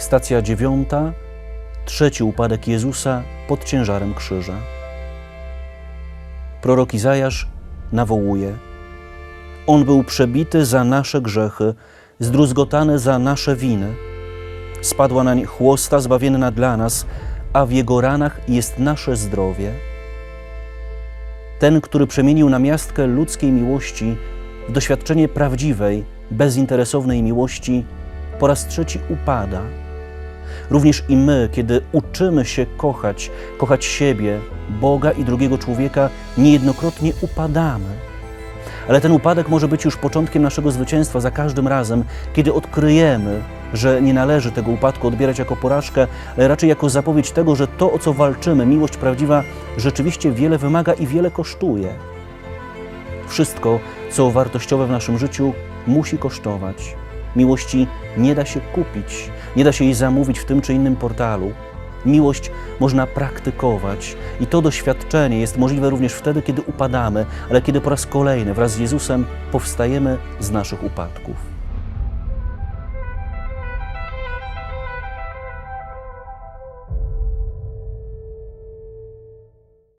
Stacja dziewiąta, trzeci upadek Jezusa pod ciężarem krzyża. Prorok Izajasz nawołuje: On był przebity za nasze grzechy, zdruzgotany za nasze winy. Spadła nań chłosta zbawienna dla nas, a w jego ranach jest nasze zdrowie. Ten, który przemienił namiastkę ludzkiej miłości w doświadczenie prawdziwej, bezinteresownej miłości, po raz trzeci upada. Również i my, kiedy uczymy się kochać, kochać siebie, Boga i drugiego człowieka, niejednokrotnie upadamy. Ale ten upadek może być już początkiem naszego zwycięstwa za każdym razem, kiedy odkryjemy, że nie należy tego upadku odbierać jako porażkę, ale raczej jako zapowiedź tego, że to, o co walczymy, miłość prawdziwa, rzeczywiście wiele wymaga i wiele kosztuje. Wszystko, co wartościowe w naszym życiu, musi kosztować. Miłości nie da się kupić, nie da się jej zamówić w tym czy innym portalu. Miłość można praktykować i to doświadczenie jest możliwe również wtedy, kiedy upadamy, ale kiedy po raz kolejny wraz z Jezusem powstajemy z naszych upadków.